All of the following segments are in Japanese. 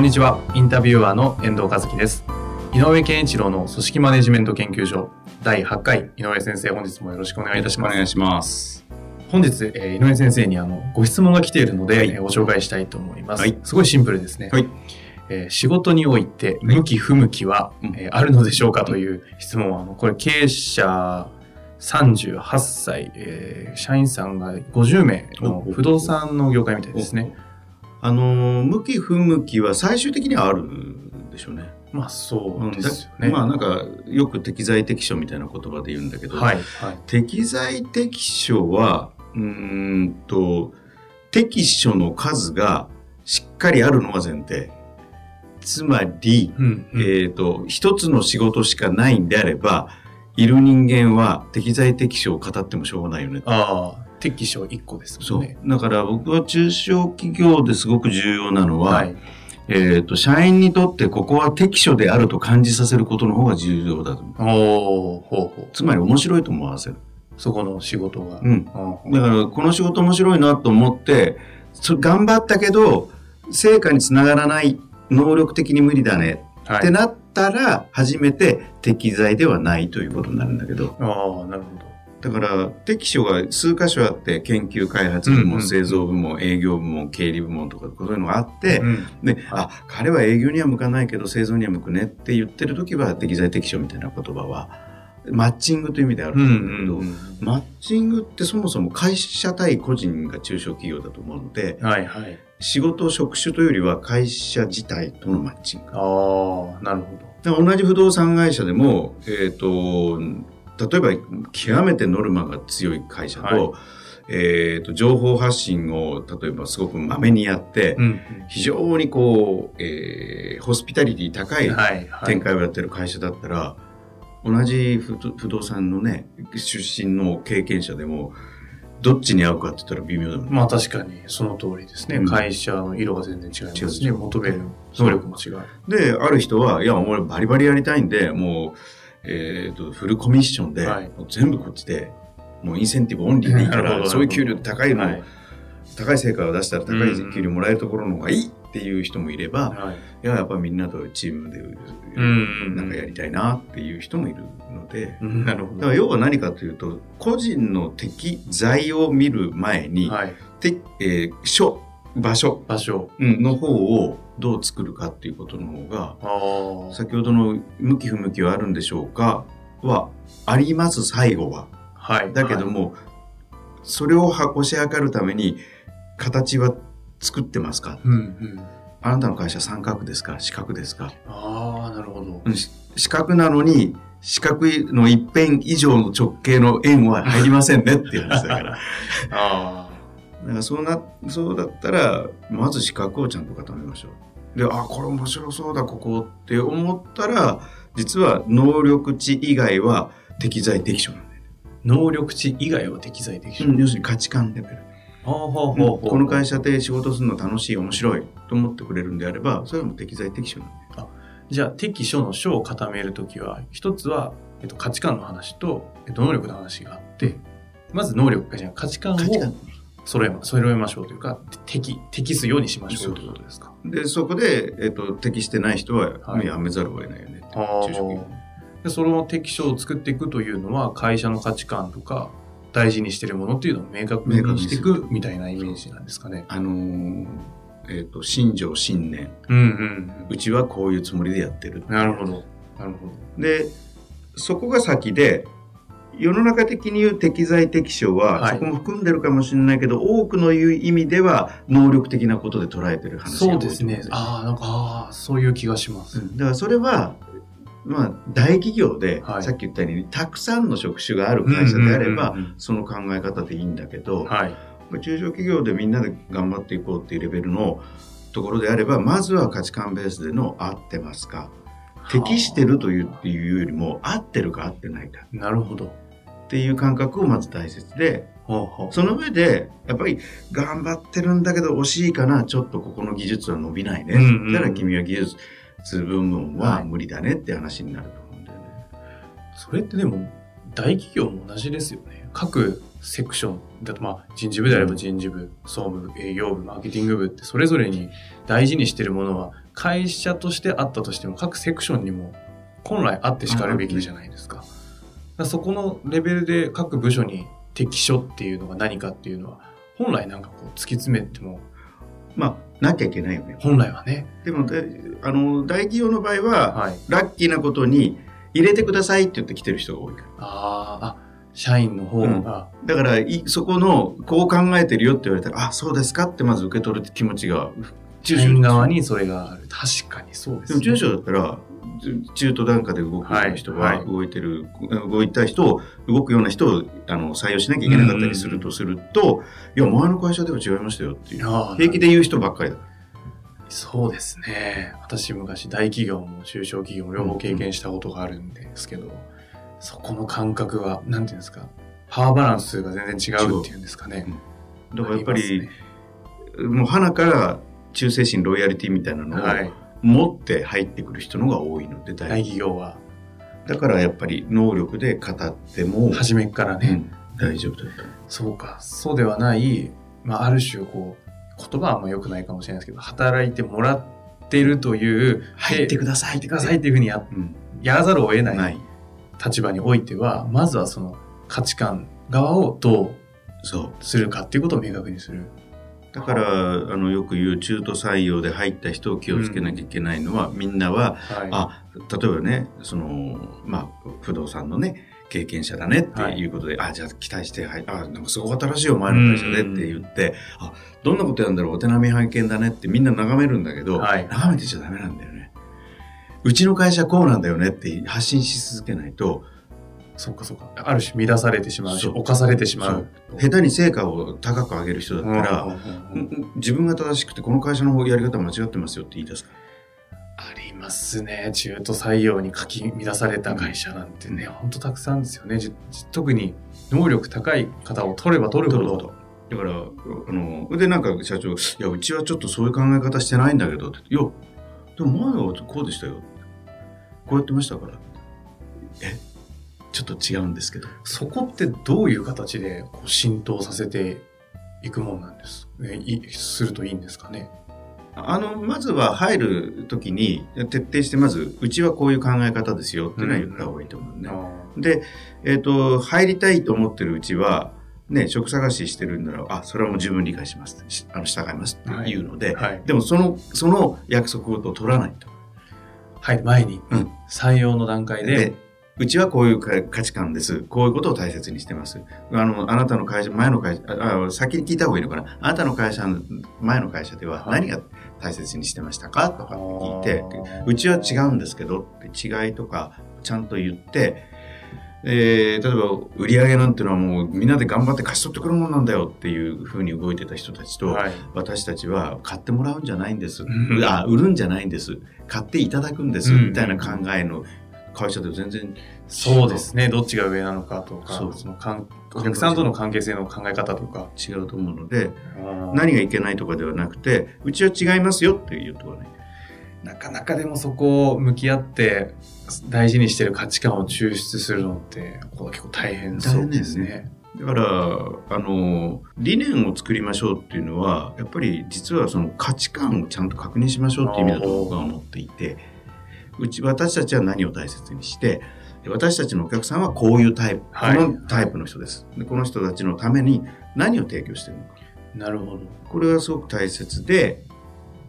こんにちは。インタビュアーの遠藤和樹です。井上健一郎の組織マネジメント研究所。第8回井上先生本日もよろしくお願いいたします。お願いします。本日、えー、井上先生にあのご質問が来ているので、はい、ご紹介したいと思います、はい、すごいシンプルですね、はい。えー、仕事において向き不向きは、はい、えー、あるのでしょうかという質問はあのこれ経営者38歳、えー、社員さんが50名の不動産の業界みたいですね。あの向き不向きは最終的にはあるでしょうね。まあそうですよね。まあなんかよく適材適所みたいな言葉で言うんだけど、はいはい、適材適所はうんと適所の数がしっかりあるのが前提。つまり、うんうん、えっ、ー、と一つの仕事しかないんであればいる人間は適材適所を語ってもしょうがないよね。ああ適所1個ですもんね。だから僕は中小企業ですごく重要なのは、はい、えっ、ー、と、社員にとってここは適所であると感じさせることの方が重要だと思う。おほうほうつまり面白いと思わせる。そこの仕事が。うん。だからこの仕事面白いなと思って、そ頑張ったけど、成果につながらない、能力的に無理だね、はい、ってなったら、初めて適材ではないということになるんだけど。ああ、なるほど。だから適所が数箇所あって研究開発部門、製造部門営業部門経理部門とかそういうのがあって、うん、であ彼は営業には向かないけど製造には向くねって言ってる時は適材適所みたいな言葉はマッチングという意味であるんだけど、マッチングってそもそも会社対個人が中小企業だと思うので、はいはい、仕事職種というよりは会社自体とのマッチング。ああなるほど。同じ不動産会社でも、えっ、ー、と例えば極めてノルマが強い会社と、はい、えーと、情報発信を例えばすごくまめにやって、うん、非常にこう、えー、ホスピタリティ高い展開をやってる会社だったら、はいはい、同じ不動産のね出身の経験者でもどっちに合うかって言ったら微妙だもんね。まあ確かにその通りですね。うん、会社の色が全然違いますね。求める能力も違う。で、ある人は、いや、俺バリバリやりたいんで、もう、えーと、フルコミッションで、はい、全部こっちでもうインセンティブオンリーでいいからそういう給料高いの、はい、高い成果を出したら高い給料もらえるところの方がいいっていう人もいれば、はい、いややっぱみんなとチームでなんかやりたいなっていう人もいるので、なるほど。だから要は何かというと個人の適材を見る前に、はい。てえー、所場所場所、の方をどう作るかっていうことの方が先ほどの向き不向きはあるんでしょうかはあります最後は。はい、だけども、はい、それを押し量るために形は作ってますか、うんうん、あなたの会社三角ですか？四角ですか？ああなるほど。四角なのに四角の一辺以上の直径の円は入りませんねっていう話だから。あだからそうなそうだったらまず四角をちゃんと固めましょう。であこれ面白そうだここって思ったら実は能力値以外は適材適所なんだよね。能力値以外は適材適所、うん、要するに価値観レベル。この会社で仕事するの楽しい面白いと思ってくれるんであればそれはもう適材適所なんだよ。じゃあ適所の所を固めるときは一つは、えっと、価値観の話と、えっと、能力の話があってまず能力じゃ価値観を揃え揃えましょうというか適適すようにしましょうという。ことですか。でそこで、えっと、適してない人は、はい、やめざるを得ないよね中小企業。でその適所を作っていくというのは会社の価値観とか大事にしてるものっていうのを明確にしていくみたいなイメージなんですかね。あのー、えっ、ー、と信条信念、うんうん、うちはこういうつもりでやってるなるほど。なるほど。でそこが先で世の中的に言う適材適所は、そこも含んでるかもしれないけど多くの言う意味では能力的なことで捉えてる話そうですね。ああなんかあそういう気がします、うん、だからそれはまあ、大企業で、はい、さっき言ったように、たくさんの職種がある会社であれば、その考え方でいいんだけど、はい、中小企業でみんなで頑張っていこうっていうレベルのところであれば、まずは価値観ベースでの合ってますか？適してるというっていうよりも、合ってるか合ってないか。なるほど。っていう感覚をまず大切で、その上で、やっぱり頑張ってるんだけど惜しいかな、ちょっとここの技術は伸びないね。うんうん、だから君は技術部分は無理だねって話になると思うんだよね。それってでも大企業も同じですよね。各セクションだとまあ人事部であれば人事部、総務部、営業部、マーケティング部ってそれぞれに大事にしてるものは会社としてあったとしても各セクションにも本来あってしかるべきじゃないですか。かそこのレベルで各部署に適所っていうのが何かっていうのは本来なんかこう突き詰めてもまあなきゃいけないよね。本来はね。でも、あの、大企業の場合は、はい、ラッキーなことに、入れてくださいって言って来てる人が多いから。ああ、社員の方が。うん、だからい、そこの、こう考えてるよって言われたら、あ、そうですかってまず受け取る気持ちが、社員側にそれがある。確かにそうですね。でも中小だったら、中途段階で動く人が動いてる、はいはい、動いた人を、動くような人をあの採用しなきゃいけなかったりするとすると、いや、前の会社では違いましたよっていう、平気で言う人ばっかりだ。そうですね。私昔大企業も中小企業も両方経験したことがあるんですけど、うん、そこの感覚は、なんていうんですか、パワーバランスが全然違うっていうんですかね。うん、だからやっぱり、ね、もう花から忠誠心、ロイヤリティみたいなのを、はい持って入ってくる人のが多いので、大企業は。だからやっぱり能力で語っても。初めからね、うん、大丈夫だと。そうか。そうではない、まあ、ある種、こう、言葉はあんま良くないかもしれないですけど、働いてもらってるという、入ってください。入ってくださいっていうふうにや,、うん、やらざるを得ない立場においては、まずはその価値観側をどうするかっていうことを明確にする。だからあのよく言う中途採用で入った人を気をつけなきゃいけないのは、うん、みんなは、はい、あ例えばねその、まあ、不動産のね経験者だねってい。うことで、はい、あじゃあ期待して、はい、あなんかすごかったらしいよ前の会社でって言って、うん、あどんなことやるんだろうお手並み拝見だねってみんな眺めるんだけど、はい、眺めてちゃダメなんだよね。うちの会社こうなんだよねって発信し続けないとそっかそっか。ある種乱されてしまうし、犯されてしまう。下手に成果を高く上げる人だったら、自分が正しくてこの会社のやり方間違ってますよって言い出すかありますね。中途採用に書き乱された会社なんてね、ほんとたくさんですよね。特に能力高い方を取れば取るほど。だから、あの、で、なんか社長、いや、うちはちょっとそういう考え方してないんだけど、って、いや、でも前はこうでしたよ。こうやってましたから。え？ちょっと違うんですけど。そこってどういう形でこう浸透させていくもんなんです、ね、いするといいんですかね？あの、まずは入るときに、徹底して、まず、うちはこういう考え方ですよっていうのは言った方がいいと思うね。うん、で、えっ、ー、と、入りたいと思ってるうちは、ね、職探ししてるんなら、あ、それはもう十分理解します。あの、従いますっていうので、はいはい、でもその、その約束を取らないと。入る前に、うん、採用の段階で、うちはこういう価値観です。こういうことを大切にしてます。あの、あなたの会社、前の会社、あ先に聞いた方がいいのかな。あなたの会社の、前の会社では何が大切にしてましたか？とか聞いて、うちは違うんですけど、違いとかちゃんと言って、えー、例えば売り上げなんていうのはもうみんなで頑張って貸し取ってくるもんなんだよっていうふうに動いてた人たちと、はい、私たちは買ってもらうんじゃないんです、あ売るんじゃないんです。買っていただくんです、みたいな考えの会社で全然そうですね。どっちが上なのかとかそのお客さんとの関係性の考え方とか。違うと思うので何がいけないとかではなくてうちは違いますよっていうところねなかなかでもそこを向き合って大事にしてる価値観を抽出するのって結構大変そうですね。だから、あの、理念を作りましょうっていうのは、やっぱり実はその価値観をちゃんと確認しましょうっていう意味だと僕は思っていて、うち、私たちは何を大切にして、私たちのお客さんはこういうタイプ、はい、このタイプの人です。でこの人たちのために何を提供してるのか。なるほど。これはすごく大切で、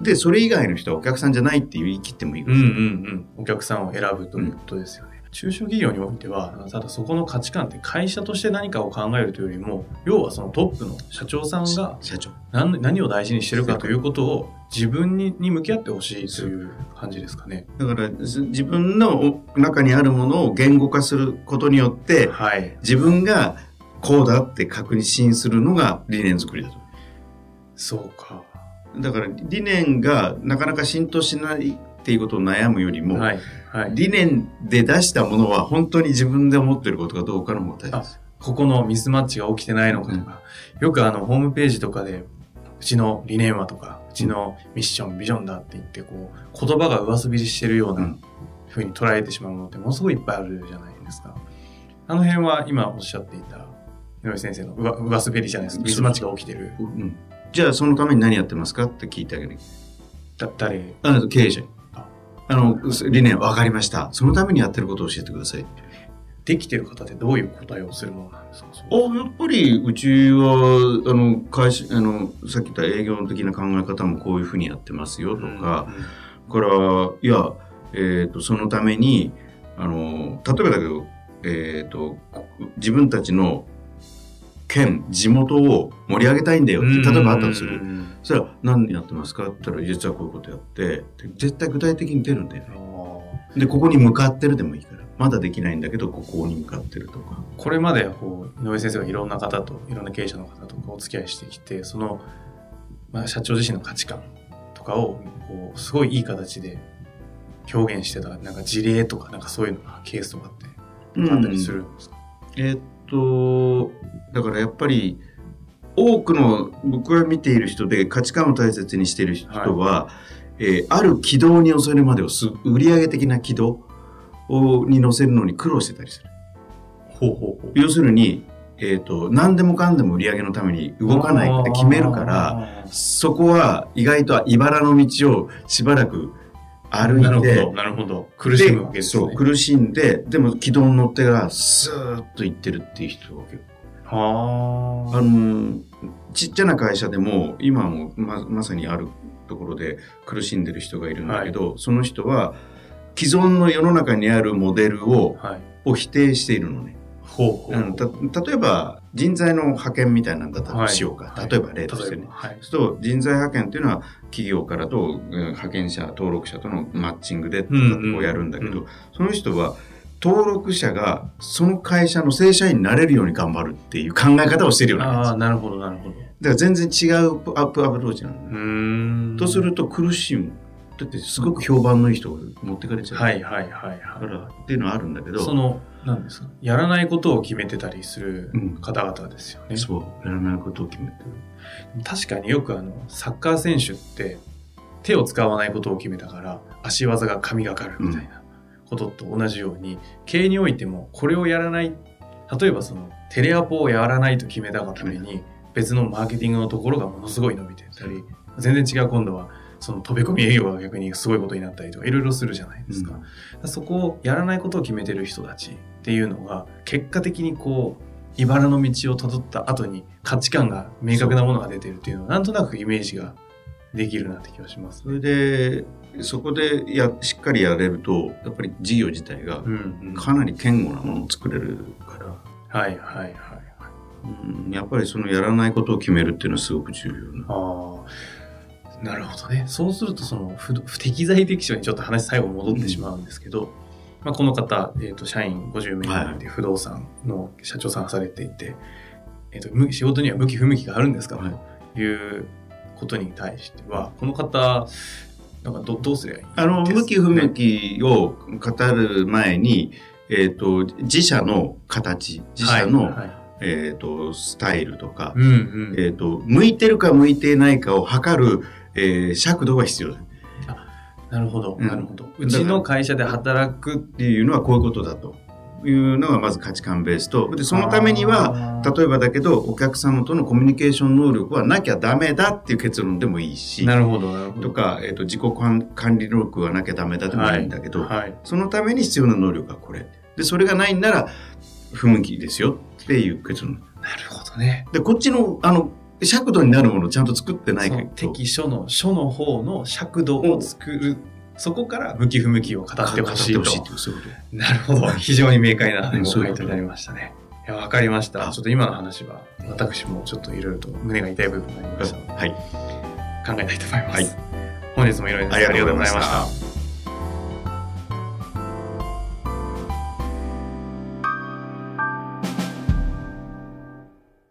で、それ以外の人はお客さんじゃないって言い切ってもいいうんうんうん。お客さんを選ぶということですよね。中小企業においては、ただそこの価値観って会社として何かを考えるというよりも、要はそのトップの社長さんが何何を大事にしてるかということを自分にに向き合ってほしいという感じですかね。だから自分の中にあるものを言語化することによって、はい、自分がこうだって確信するのが理念作りだと。そうか。だから理念がなかなか浸透しないっていうことを悩むよりも、はいはい、理念で出したものは本当に自分で思ってることかどうかの方が大事です。ここのミスマッチが起きてないのかとか、うん、よくあのホームページとかでうちの理念はとかうちのミッションビジョンだって言ってこう言葉が上滑りしてるようなふうに捉えてしまうものってものすごいいっぱいあるじゃないですか。あの辺は今おっしゃっていた井上先生の上上滑りじゃないです。かミスマッチが起きてる。うん、じゃあそのために何やってますかって聞いてあげる。だ誰？あ経営者に。あの、理念分かりました。そのためにやってることを教えてください。できてる方ってどういう答えをするものなんですか？あやっぱりうちはあの会社あのさっき言った営業的な考え方もこういうふうにやってますよとか、うん、からいや、えーと、そのためにあの例えばだけど、えーと、自分たちの県地元を盛り上げたいんだよって例えばあったとする。そしたら何やってますか？って言ったら実はこういうことやって絶対具体的に出るんだよね。でここに向かってるでもいいからまだできないんだけどここに向かってるとか。これまでこう井上先生がいろんな方といろんな経営者の方とお付き合いしてきてその、まあ、社長自身の価値観とかをこうすごいいい形で表現してたなんか事例とかなんかそういうのがケースとかってあったりするんですか、うん、えー、っとだからやっぱり多くの僕が見ている人で価値観を大切にしている人は、はい、えー、ある軌道に乗せるまでを売上的な軌道に乗せるのに苦労してたりする。ほうほう要するに、えっ、ー、と、何でもかんでも売り上げのために動かないって決めるから、そこは意外と茨の道をしばらく歩いて、なるほど、なるほど。苦しむわけですね。そう、苦しんで、でも軌道に乗ってがスーッと行ってるっていう人が結構。はあ。あの、ちっちゃな会社でも今もままさにあるところで苦しんでる人がいるんだけど、はい、その人は既存の世の中にあるモデルをはい、を否定しているのね。ほうほう。た例えば人材の派遣みたいなんだったらしようか、はい、例えば例としてね、はい、そうすると人材派遣っていうのは企業からと派遣者登録者とのマッチングでこうやるんだけど、うんうん、その人は登録者がその会社の正社員になれるように頑張るっていう考え方をしてるようなああ、なるほど、なるほど。だから全然違うアップアプローチなんだ。とすると苦しむ。だってすごく評判のいい人が持ってかれちゃう。はいはいはいはい。からっていうのはあるんだけど。その、なんですか？やらないことを決めてたりする方々ですよね。うん、そう。やらないことを決めてる。確かによくあの、サッカー選手って手を使わないことを決めたから足技が神がかるみたいな。ことと同じように経営においてもこれをやらない例えばそのテレアポをやらないと決めたがために別のマーケティングのところがものすごい伸びてたり全然違う今度はその飛び込み営業が逆にすごいことになったりとかいろいろするじゃないですか。うん、そこをやらないことを決めてる人たちっていうのが結果的にこう茨の道をたどった後に価値観が明確なものが出てるっていうのはなんとなくイメージができるなって気がします、ね、それでそこでやしっかりやれるとやっぱり事業自体がかなり堅固なものを作れるから、うんうん、はいはいはい、うん、やっぱりそのやらないことを決めるっていうのはすごく重要な。あなるほどね。そうするとその不不適材適所にちょっと話最後戻ってしまうんですけど、うん、まあ、この方、えーと、社員50名で不動産の社長さんされていて、はい、えーと、仕事には向き不向きがあるんですか、はい、ということに対してはこの方なんかどどうすればいいあの、向き不向きを語る前に、えっ、ー、と、自社の形、自社の、はいはい、えっ、ー、と、スタイルとか、うんうん、えっ、ー、と、向いてるか向いていないかを測る、えー、尺度が必要だ。なるほど、なるほど。うちの会社で働くっていうのはこういうことだと。いうのがまず価値観ベースとでそのためには例えばだけどお客様とのコミュニケーション能力はなきゃダメだっていう結論でもいいしなるほどなるほどとか、えーと、自己管理能力はなきゃダメだでもいいんだけど、はいはい、そのために必要な能力はこれでそれがないんなら不向きですよっていう結論なるほどねでこっちのあの尺度になるものをちゃんと作ってない適書の書の方の尺度を作る。っそこから向き不向きを語ってほしいと。なるほど。非常に明快なご回答になりましたね。いや、わかりました。ちょっと今の話は、私もちょっといろいろと胸が痛い部分になりました。ので、はい、考えたいと思います。はい、本日もいろいろありがとうございました。